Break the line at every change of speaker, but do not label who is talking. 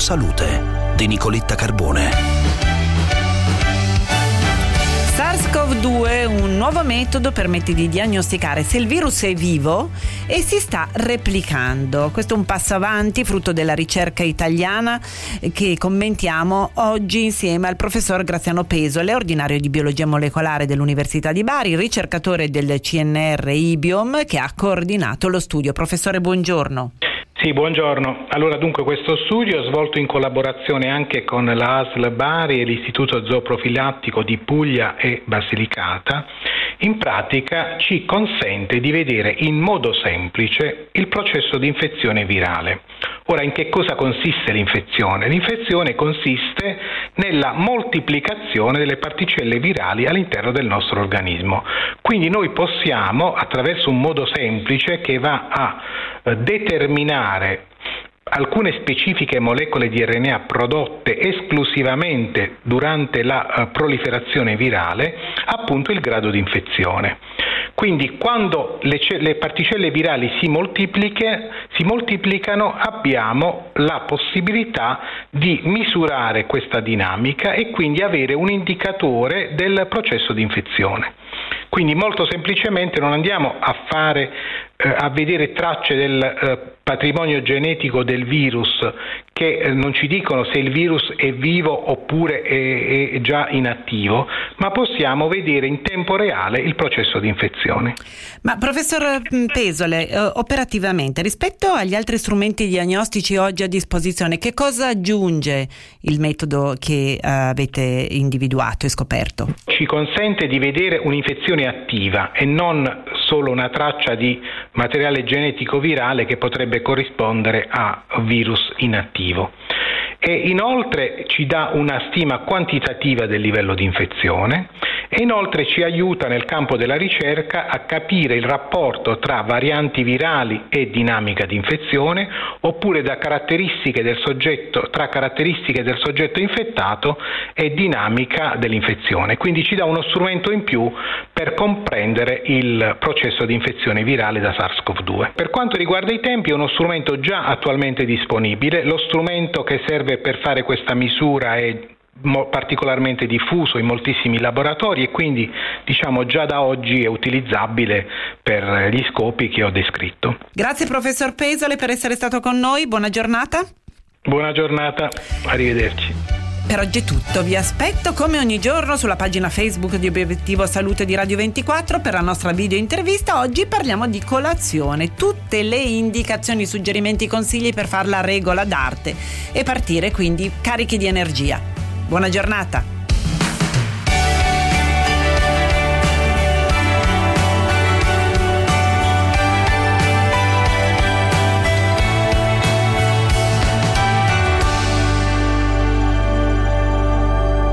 Salute di Nicoletta Carbone.
SARS-CoV-2, un nuovo metodo permette di diagnosticare se il virus è vivo e si sta replicando. Questo è un passo avanti frutto della ricerca italiana che commentiamo oggi insieme al professor Graziano Pesole, ordinario di biologia molecolare dell'Università di Bari, ricercatore del CNR IBIOM che ha coordinato lo studio. Professore, buongiorno.
Sì, buongiorno. Allora, dunque, questo studio svolto in collaborazione anche con la ASL Bari e l'Istituto Zooprofilattico di Puglia e Basilicata, in pratica ci consente di vedere in modo semplice il processo di infezione virale. Ora, in che cosa consiste l'infezione? L'infezione consiste nella moltiplicazione delle particelle virali all'interno del nostro organismo. Quindi noi possiamo, attraverso un modo semplice che va a eh, determinare alcune specifiche molecole di RNA prodotte esclusivamente durante la uh, proliferazione virale, appunto il grado di infezione. Quindi quando le, le particelle virali si, si moltiplicano abbiamo la possibilità di misurare questa dinamica e quindi avere un indicatore del processo di infezione. Quindi molto semplicemente non andiamo a, fare, eh, a vedere tracce del eh, patrimonio genetico del virus che eh, non ci dicono se il virus è vivo oppure è, è già inattivo, ma possiamo vedere in tempo reale il processo di infezione.
Ma professor mm, Pesole, eh, operativamente, rispetto agli altri strumenti diagnostici oggi a disposizione, che cosa aggiunge il metodo che eh, avete individuato e scoperto?
Ci consente di vedere un'infezione attiva e non solo una traccia di materiale genetico virale che potrebbe corrispondere a virus inattivo. E inoltre ci dà una stima quantitativa del livello di infezione e inoltre ci aiuta nel campo della ricerca a capire il rapporto tra varianti virali e dinamica di infezione oppure caratteristiche soggetto, tra caratteristiche del soggetto infettato e dinamica dell'infezione. Quindi ci dà uno strumento in più per comprendere il processo di infezione virale da SARS-CoV-2. Per quanto riguarda i tempi è uno strumento già attualmente disponibile, lo strumento che serve per fare questa misura è particolarmente diffuso in moltissimi laboratori e quindi diciamo già da oggi è utilizzabile per gli scopi che ho descritto.
Grazie professor Pesole per essere stato con noi, buona giornata.
Buona giornata, arrivederci.
Per oggi è tutto, vi aspetto come ogni giorno sulla pagina Facebook di Obiettivo Salute di Radio 24 per la nostra video intervista. Oggi parliamo di colazione, tutte le indicazioni, suggerimenti, consigli per fare la regola d'arte e partire quindi carichi di energia. Buona giornata!